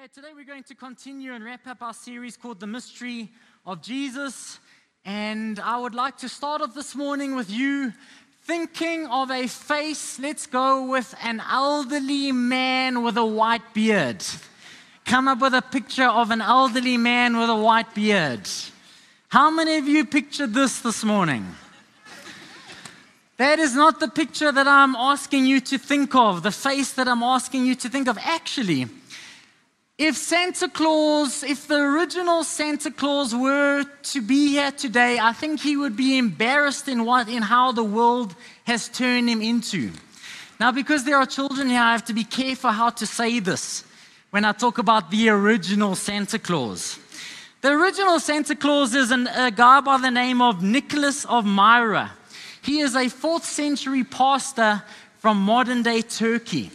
Okay, today we're going to continue and wrap up our series called The Mystery of Jesus. And I would like to start off this morning with you thinking of a face. Let's go with an elderly man with a white beard. Come up with a picture of an elderly man with a white beard. How many of you pictured this this morning? That is not the picture that I'm asking you to think of, the face that I'm asking you to think of. Actually, if Santa Claus, if the original Santa Claus were to be here today, I think he would be embarrassed in what in how the world has turned him into. Now, because there are children here, I have to be careful how to say this when I talk about the original Santa Claus. The original Santa Claus is an, a guy by the name of Nicholas of Myra. He is a fourth century pastor from modern day Turkey.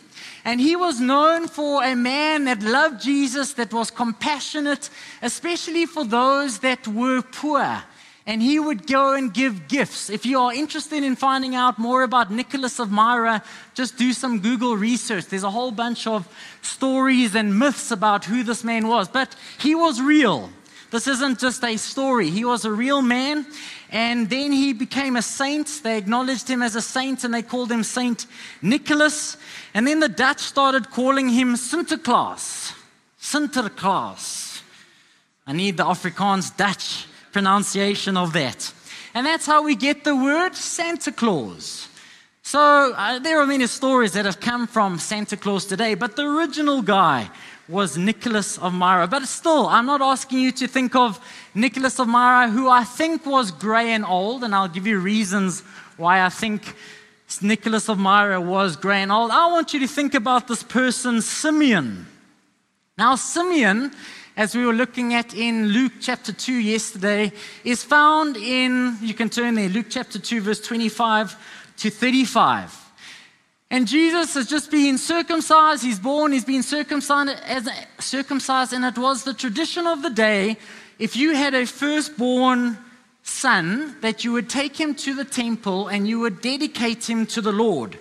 And he was known for a man that loved Jesus, that was compassionate, especially for those that were poor. And he would go and give gifts. If you are interested in finding out more about Nicholas of Myra, just do some Google research. There's a whole bunch of stories and myths about who this man was. But he was real. This isn't just a story. He was a real man. And then he became a saint. They acknowledged him as a saint and they called him Saint Nicholas. And then the Dutch started calling him Sinterklaas. Sinterklaas. I need the Afrikaans Dutch pronunciation of that. And that's how we get the word Santa Claus. So uh, there are many stories that have come from Santa Claus today, but the original guy was Nicholas of Myra. But still, I'm not asking you to think of Nicholas of Myra, who I think was gray and old, and I'll give you reasons why I think Nicholas of Myra was gray and old. I want you to think about this person, Simeon. Now, Simeon, as we were looking at in Luke chapter 2 yesterday, is found in, you can turn there, Luke chapter 2, verse 25 to 35. And Jesus has just been circumcised. He's born, he's been circumcised, as circumcised, and it was the tradition of the day if you had a firstborn son, that you would take him to the temple and you would dedicate him to the Lord.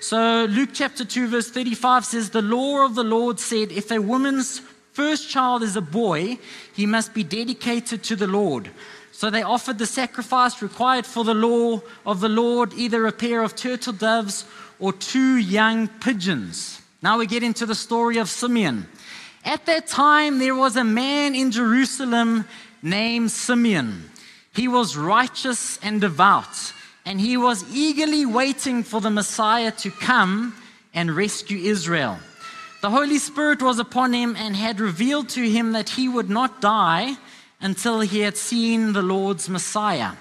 So Luke chapter 2, verse 35 says, The law of the Lord said, If a woman's first child is a boy, he must be dedicated to the Lord. So they offered the sacrifice required for the law of the Lord, either a pair of turtle doves or two young pigeons. Now we get into the story of Simeon. At that time, there was a man in Jerusalem named Simeon. He was righteous and devout, and he was eagerly waiting for the Messiah to come and rescue Israel. The Holy Spirit was upon him and had revealed to him that he would not die until he had seen the Lord's Messiah.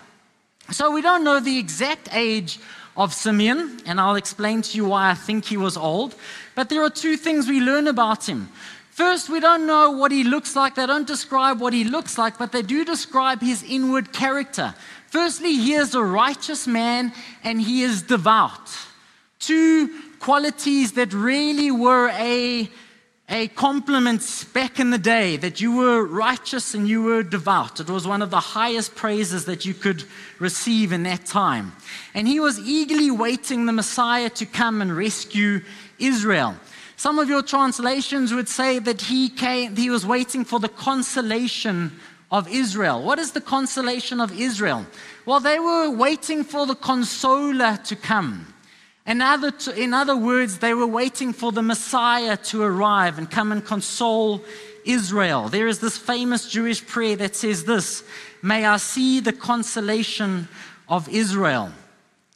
So we don't know the exact age of Simeon, and I'll explain to you why I think he was old. But there are two things we learn about him. First, we don't know what he looks like. They don't describe what he looks like, but they do describe his inward character. Firstly, he is a righteous man and he is devout. Two qualities that really were a a compliment back in the day that you were righteous and you were devout. It was one of the highest praises that you could receive in that time. And he was eagerly waiting the Messiah to come and rescue Israel. Some of your translations would say that he came, he was waiting for the consolation of Israel. What is the consolation of Israel? Well, they were waiting for the consoler to come. In other, in other words, they were waiting for the Messiah to arrive and come and console Israel. There is this famous Jewish prayer that says this May I see the consolation of Israel.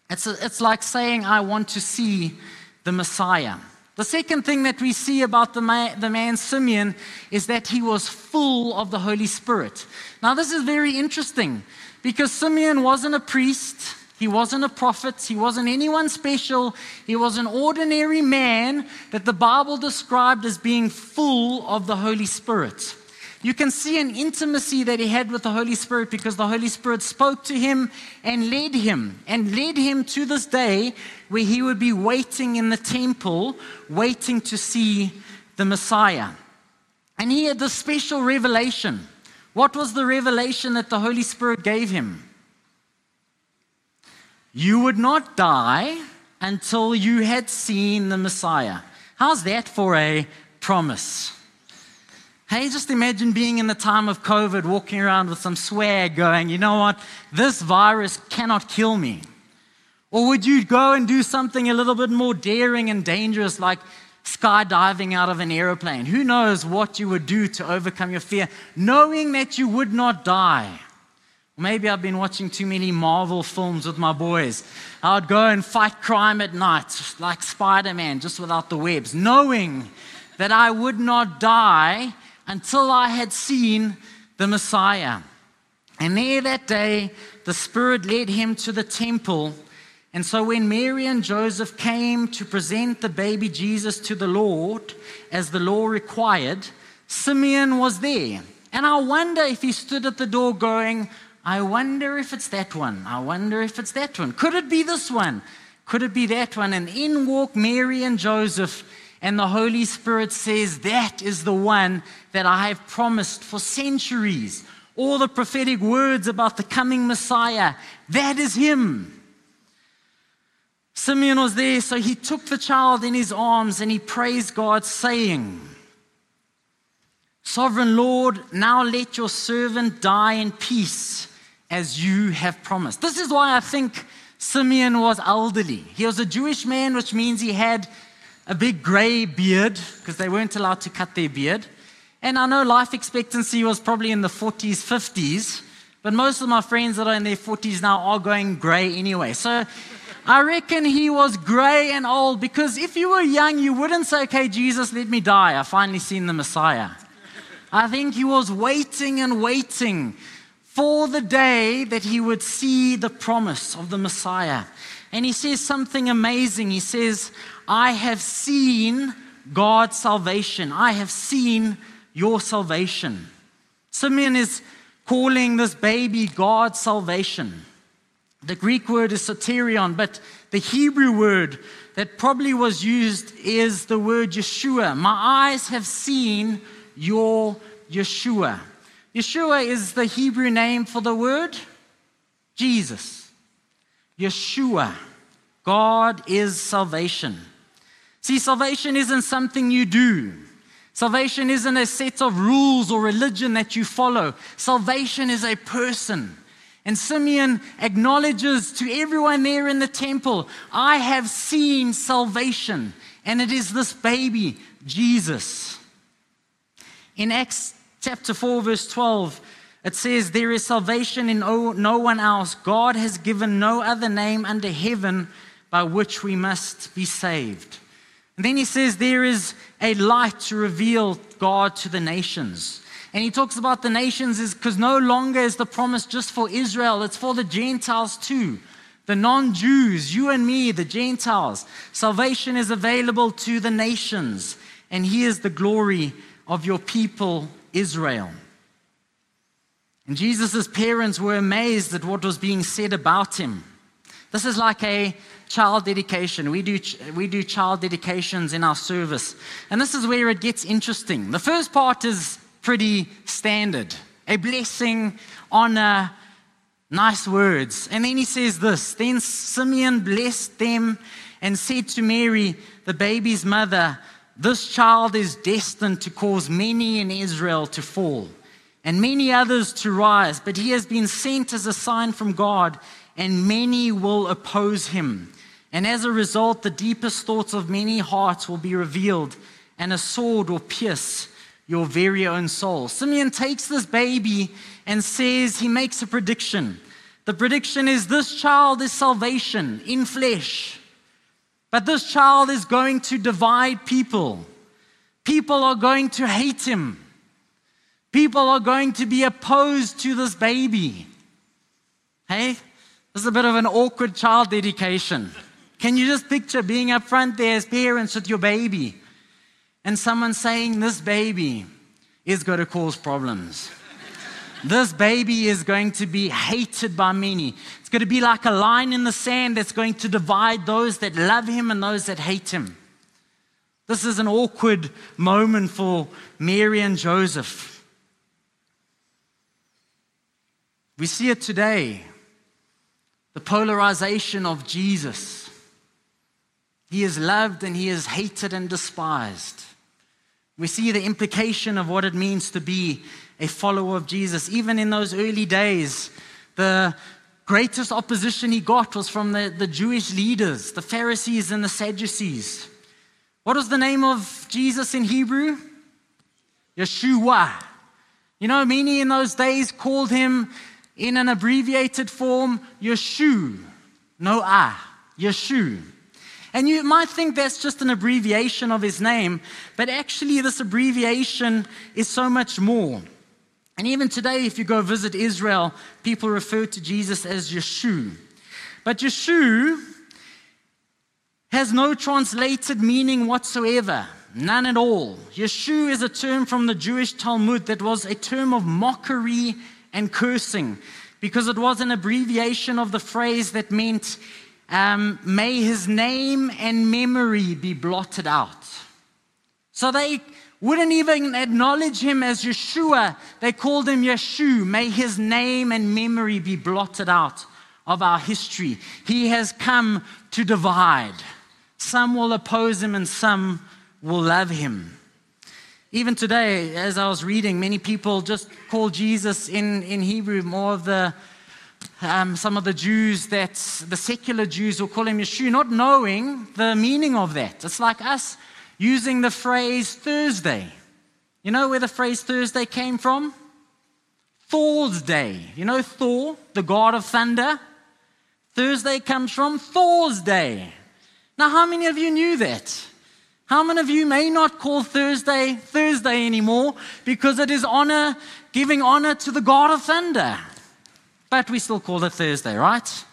It's, a, it's like saying, I want to see the Messiah. The second thing that we see about the man, the man Simeon is that he was full of the Holy Spirit. Now, this is very interesting because Simeon wasn't a priest, he wasn't a prophet. He wasn't anyone special. He was an ordinary man that the Bible described as being full of the Holy Spirit. You can see an intimacy that he had with the Holy Spirit because the Holy Spirit spoke to him and led him, and led him to this day where he would be waiting in the temple, waiting to see the Messiah. And he had this special revelation. What was the revelation that the Holy Spirit gave him? You would not die until you had seen the Messiah. How's that for a promise? Hey, just imagine being in the time of COVID, walking around with some swag going, you know what? This virus cannot kill me. Or would you go and do something a little bit more daring and dangerous, like skydiving out of an aeroplane? Who knows what you would do to overcome your fear, knowing that you would not die? Maybe I've been watching too many Marvel films with my boys. I would go and fight crime at night, like Spider Man, just without the webs, knowing that I would not die until I had seen the Messiah. And there that day, the Spirit led him to the temple. And so when Mary and Joseph came to present the baby Jesus to the Lord, as the law required, Simeon was there. And I wonder if he stood at the door going, I wonder if it's that one. I wonder if it's that one. Could it be this one? Could it be that one? And in walk Mary and Joseph and the Holy Spirit says, That is the one that I have promised for centuries. All the prophetic words about the coming Messiah, that is him. Simeon was there, so he took the child in his arms and he praised God, saying, Sovereign Lord, now let your servant die in peace as you have promised. This is why I think Simeon was elderly. He was a Jewish man, which means he had a big gray beard because they weren't allowed to cut their beard. And I know life expectancy was probably in the 40s, 50s, but most of my friends that are in their 40s now are going gray anyway. So I reckon he was gray and old because if you were young, you wouldn't say, okay, Jesus, let me die. I finally seen the Messiah. I think he was waiting and waiting for the day that he would see the promise of the Messiah. And he says something amazing. He says, I have seen God's salvation. I have seen your salvation. Simeon is calling this baby God's salvation. The Greek word is soterion, but the Hebrew word that probably was used is the word Yeshua. My eyes have seen your Yeshua. Yeshua is the Hebrew name for the word Jesus. Yeshua. God is salvation. See, salvation isn't something you do. Salvation isn't a set of rules or religion that you follow. Salvation is a person. And Simeon acknowledges to everyone there in the temple, I have seen salvation. And it is this baby, Jesus. In Acts chapter 4, verse 12, it says, There is salvation in no one else. God has given no other name under heaven by which we must be saved. And then he says, There is a light to reveal God to the nations. And he talks about the nations is because no longer is the promise just for Israel, it's for the Gentiles too. The non Jews, you and me, the Gentiles. Salvation is available to the nations. And he is the glory of your people Israel. And Jesus' parents were amazed at what was being said about him. This is like a child dedication. We do, we do child dedications in our service. And this is where it gets interesting. The first part is pretty standard a blessing, honor, uh, nice words. And then he says this Then Simeon blessed them and said to Mary, the baby's mother, this child is destined to cause many in Israel to fall and many others to rise, but he has been sent as a sign from God, and many will oppose him. And as a result, the deepest thoughts of many hearts will be revealed, and a sword will pierce your very own soul. Simeon takes this baby and says, he makes a prediction. The prediction is this child is salvation in flesh. But this child is going to divide people. People are going to hate him. People are going to be opposed to this baby. Hey, this is a bit of an awkward child dedication. Can you just picture being up front there as parents with your baby and someone saying, This baby is going to cause problems? This baby is going to be hated by many. It's going to be like a line in the sand that's going to divide those that love him and those that hate him. This is an awkward moment for Mary and Joseph. We see it today the polarization of Jesus. He is loved and he is hated and despised. We see the implication of what it means to be a follower of Jesus. Even in those early days, the greatest opposition he got was from the, the Jewish leaders, the Pharisees and the Sadducees. What was the name of Jesus in Hebrew? Yeshua. You know, many in those days called him in an abbreviated form Yeshu. No ah, Yeshu. And you might think that's just an abbreviation of his name, but actually, this abbreviation is so much more. And even today, if you go visit Israel, people refer to Jesus as Yeshu. But Yeshu has no translated meaning whatsoever, none at all. Yeshu is a term from the Jewish Talmud that was a term of mockery and cursing because it was an abbreviation of the phrase that meant um, may his name and memory be blotted out. So they wouldn't even acknowledge him as Yeshua. They called him Yeshu. May his name and memory be blotted out of our history. He has come to divide. Some will oppose him and some will love him. Even today, as I was reading, many people just call Jesus in, in Hebrew more of the um, some of the Jews that the secular Jews will call him Yeshua, not knowing the meaning of that. It's like us using the phrase Thursday. You know where the phrase Thursday came from? Thor's Day. You know Thor, the god of thunder? Thursday comes from Thor's Day. Now, how many of you knew that? How many of you may not call Thursday Thursday anymore because it is honor, giving honor to the God of thunder? but we still call it Thursday, right?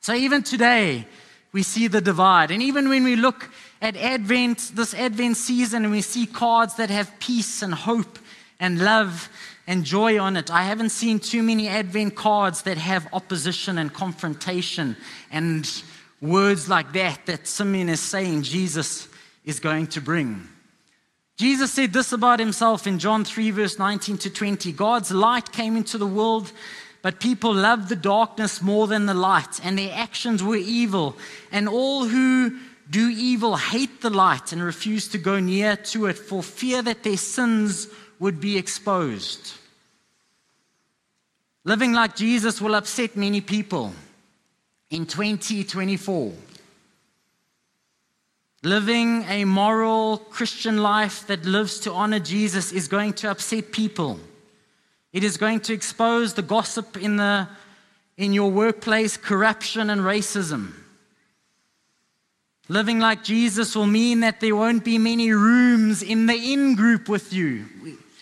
So even today, we see the divide. And even when we look at Advent, this Advent season, and we see cards that have peace and hope and love and joy on it, I haven't seen too many Advent cards that have opposition and confrontation and words like that that Simeon is saying Jesus is going to bring. Jesus said this about himself in John 3, verse 19 to 20 God's light came into the world but people loved the darkness more than the light, and their actions were evil. And all who do evil hate the light and refuse to go near to it for fear that their sins would be exposed. Living like Jesus will upset many people in 2024. Living a moral Christian life that lives to honor Jesus is going to upset people. It is going to expose the gossip in, the, in your workplace, corruption and racism. Living like Jesus will mean that there won't be many rooms in the in group with you.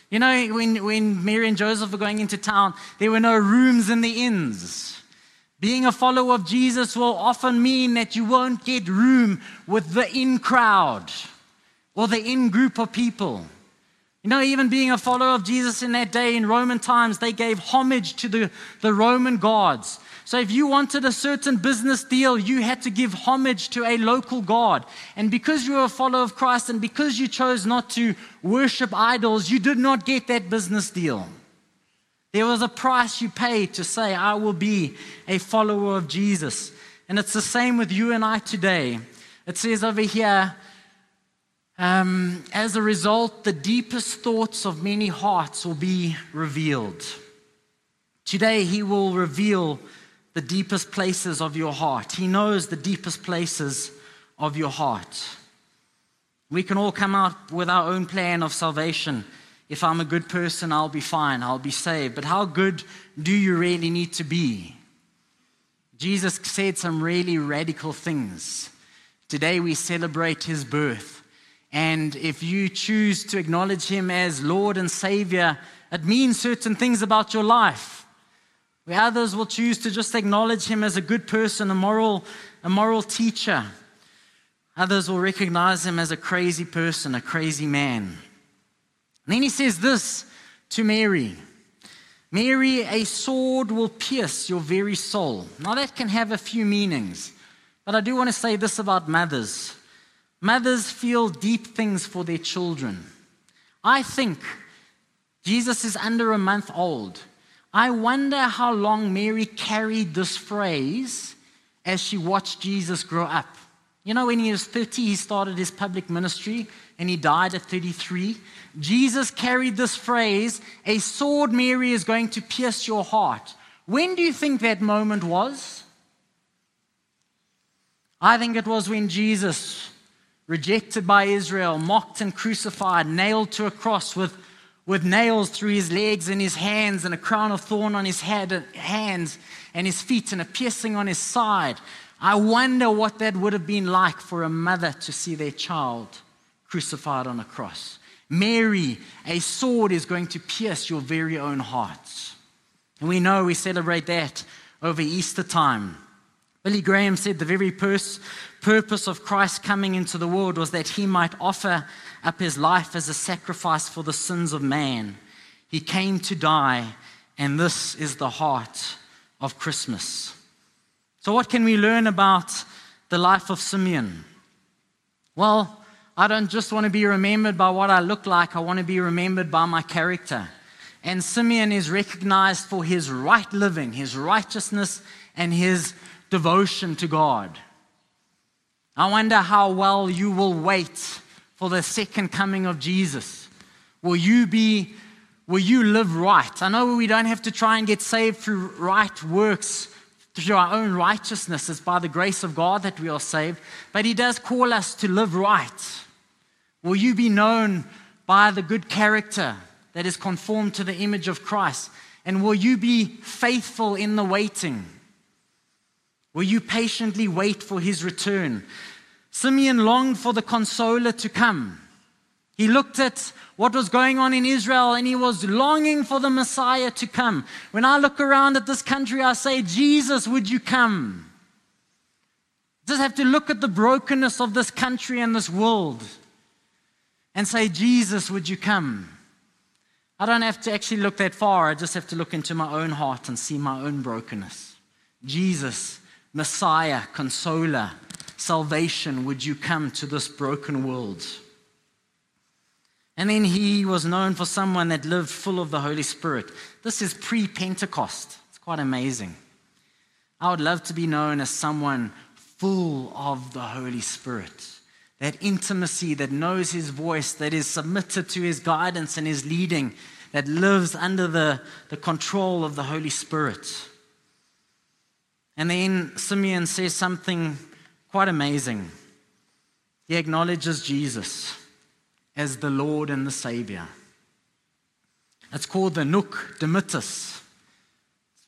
You know, when, when Mary and Joseph were going into town, there were no rooms in the inns. Being a follower of Jesus will often mean that you won't get room with the in crowd or the in group of people. You know, even being a follower of Jesus in that day in Roman times, they gave homage to the, the Roman gods. So if you wanted a certain business deal, you had to give homage to a local god. And because you were a follower of Christ and because you chose not to worship idols, you did not get that business deal. There was a price you paid to say, I will be a follower of Jesus. And it's the same with you and I today. It says over here, um, as a result, the deepest thoughts of many hearts will be revealed. Today, He will reveal the deepest places of your heart. He knows the deepest places of your heart. We can all come out with our own plan of salvation. If I'm a good person, I'll be fine, I'll be saved. But how good do you really need to be? Jesus said some really radical things. Today, we celebrate His birth. And if you choose to acknowledge Him as Lord and Savior, it means certain things about your life. Where others will choose to just acknowledge Him as a good person, a moral, a moral teacher. Others will recognize Him as a crazy person, a crazy man. And then He says this to Mary Mary, a sword will pierce your very soul. Now, that can have a few meanings, but I do want to say this about mothers. Mothers feel deep things for their children. I think Jesus is under a month old. I wonder how long Mary carried this phrase as she watched Jesus grow up. You know, when he was 30, he started his public ministry and he died at 33. Jesus carried this phrase, a sword, Mary, is going to pierce your heart. When do you think that moment was? I think it was when Jesus, rejected by Israel, mocked and crucified, nailed to a cross with, with nails through his legs and his hands, and a crown of thorn on his head, hands and his feet, and a piercing on his side. I wonder what that would have been like for a mother to see their child crucified on a cross. Mary, a sword is going to pierce your very own hearts. And we know we celebrate that over Easter time. Billy Graham said the very pers- purpose of Christ coming into the world was that he might offer up his life as a sacrifice for the sins of man. He came to die, and this is the heart of Christmas. So, what can we learn about the life of Simeon? Well, I don't just want to be remembered by what I look like, I want to be remembered by my character. And Simeon is recognized for his right living, his righteousness, and his devotion to God. I wonder how well you will wait for the second coming of Jesus. Will you be will you live right? I know we don't have to try and get saved through right works, through our own righteousness. It's by the grace of God that we are saved. But He does call us to live right. Will you be known by the good character that is conformed to the image of Christ? And will you be faithful in the waiting? Will you patiently wait for his return? Simeon longed for the consoler to come. He looked at what was going on in Israel and he was longing for the Messiah to come. When I look around at this country, I say, Jesus, would you come? Just have to look at the brokenness of this country and this world and say, Jesus, would you come? I don't have to actually look that far. I just have to look into my own heart and see my own brokenness. Jesus, Messiah, Consoler, salvation, would you come to this broken world? And then he was known for someone that lived full of the Holy Spirit. This is pre Pentecost. It's quite amazing. I would love to be known as someone full of the Holy Spirit. That intimacy that knows his voice, that is submitted to his guidance and his leading, that lives under the, the control of the Holy Spirit. And then Simeon says something quite amazing. He acknowledges Jesus as the Lord and the Savior. It's called the Nunc Dimittis.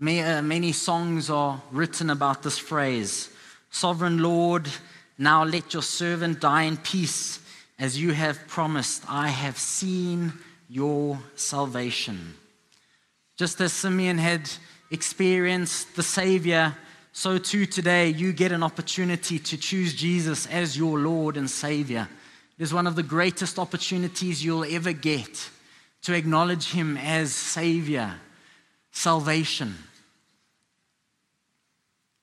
Uh, many songs are written about this phrase Sovereign Lord, now let your servant die in peace, as you have promised. I have seen your salvation. Just as Simeon had experienced the Savior so too today you get an opportunity to choose Jesus as your Lord and Savior. It is one of the greatest opportunities you'll ever get to acknowledge Him as Savior, salvation.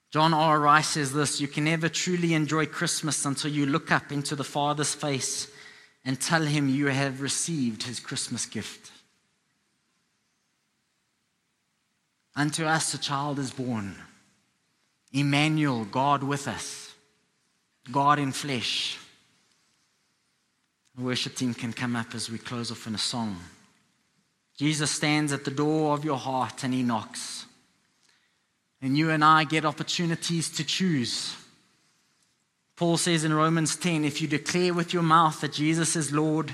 John R. Rice says this You can never truly enjoy Christmas until you look up into the Father's face and tell Him you have received His Christmas gift. Unto us a child is born. Emmanuel, God with us, God in flesh. The worship team can come up as we close off in a song. Jesus stands at the door of your heart and he knocks. And you and I get opportunities to choose. Paul says in Romans 10 if you declare with your mouth that Jesus is Lord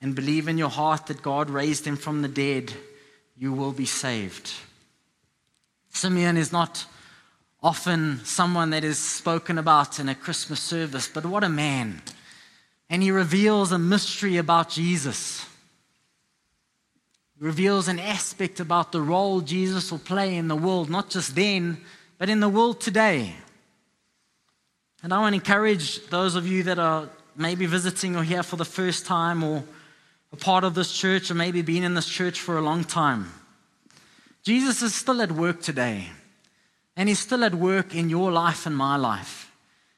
and believe in your heart that God raised him from the dead, you will be saved. Simeon is not often someone that is spoken about in a Christmas service, but what a man. And he reveals a mystery about Jesus. He reveals an aspect about the role Jesus will play in the world, not just then, but in the world today. And I want to encourage those of you that are maybe visiting or here for the first time or a part of this church or maybe been in this church for a long time. Jesus is still at work today. And He's still at work in your life and my life.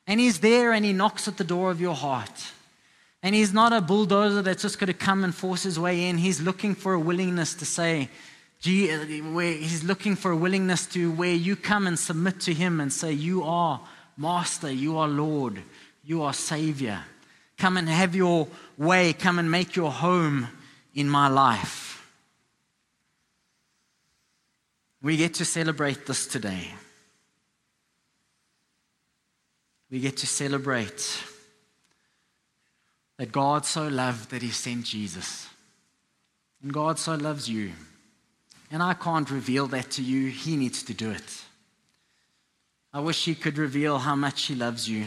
And He's there and He knocks at the door of your heart. And He's not a bulldozer that's just going to come and force His way in. He's looking for a willingness to say, He's looking for a willingness to where you come and submit to Him and say, You are Master, you are Lord, You are Savior. Come and have your way. Come and make your home in my life. We get to celebrate this today. We get to celebrate that God so loved that He sent Jesus. And God so loves you. And I can't reveal that to you, He needs to do it. I wish He could reveal how much He loves you.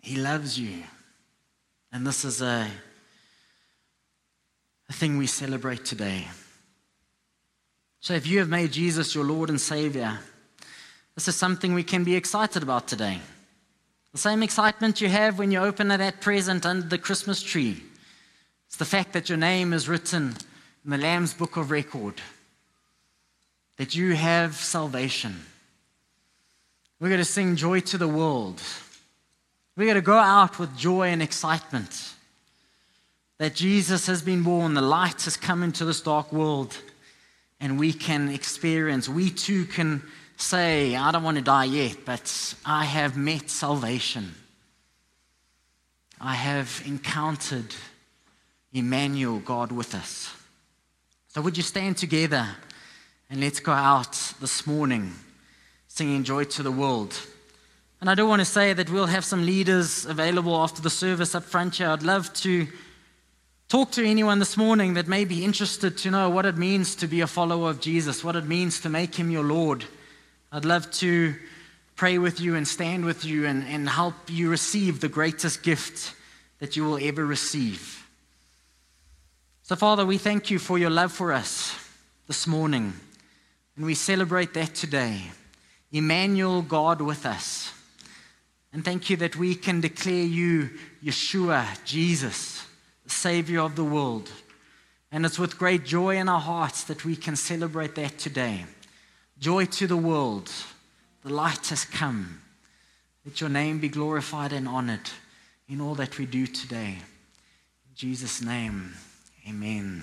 He loves you. And this is a, a thing we celebrate today. So if you have made Jesus your Lord and Savior, this is something we can be excited about today. The same excitement you have when you open that present under the Christmas tree. It's the fact that your name is written in the Lamb's book of record, that you have salvation. We're going to sing joy to the world. We're going to go out with joy and excitement that Jesus has been born, the light has come into this dark world, and we can experience, we too can say, I don't want to die yet, but I have met salvation. I have encountered Emmanuel, God with us. So, would you stand together and let's go out this morning singing joy to the world? And I do want to say that we'll have some leaders available after the service up front here. I'd love to talk to anyone this morning that may be interested to know what it means to be a follower of Jesus, what it means to make him your Lord. I'd love to pray with you and stand with you and, and help you receive the greatest gift that you will ever receive. So, Father, we thank you for your love for us this morning, and we celebrate that today. Emmanuel, God with us. And thank you that we can declare you Yeshua, Jesus, the Savior of the world. And it's with great joy in our hearts that we can celebrate that today. Joy to the world. The light has come. Let your name be glorified and honored in all that we do today. In Jesus' name, amen.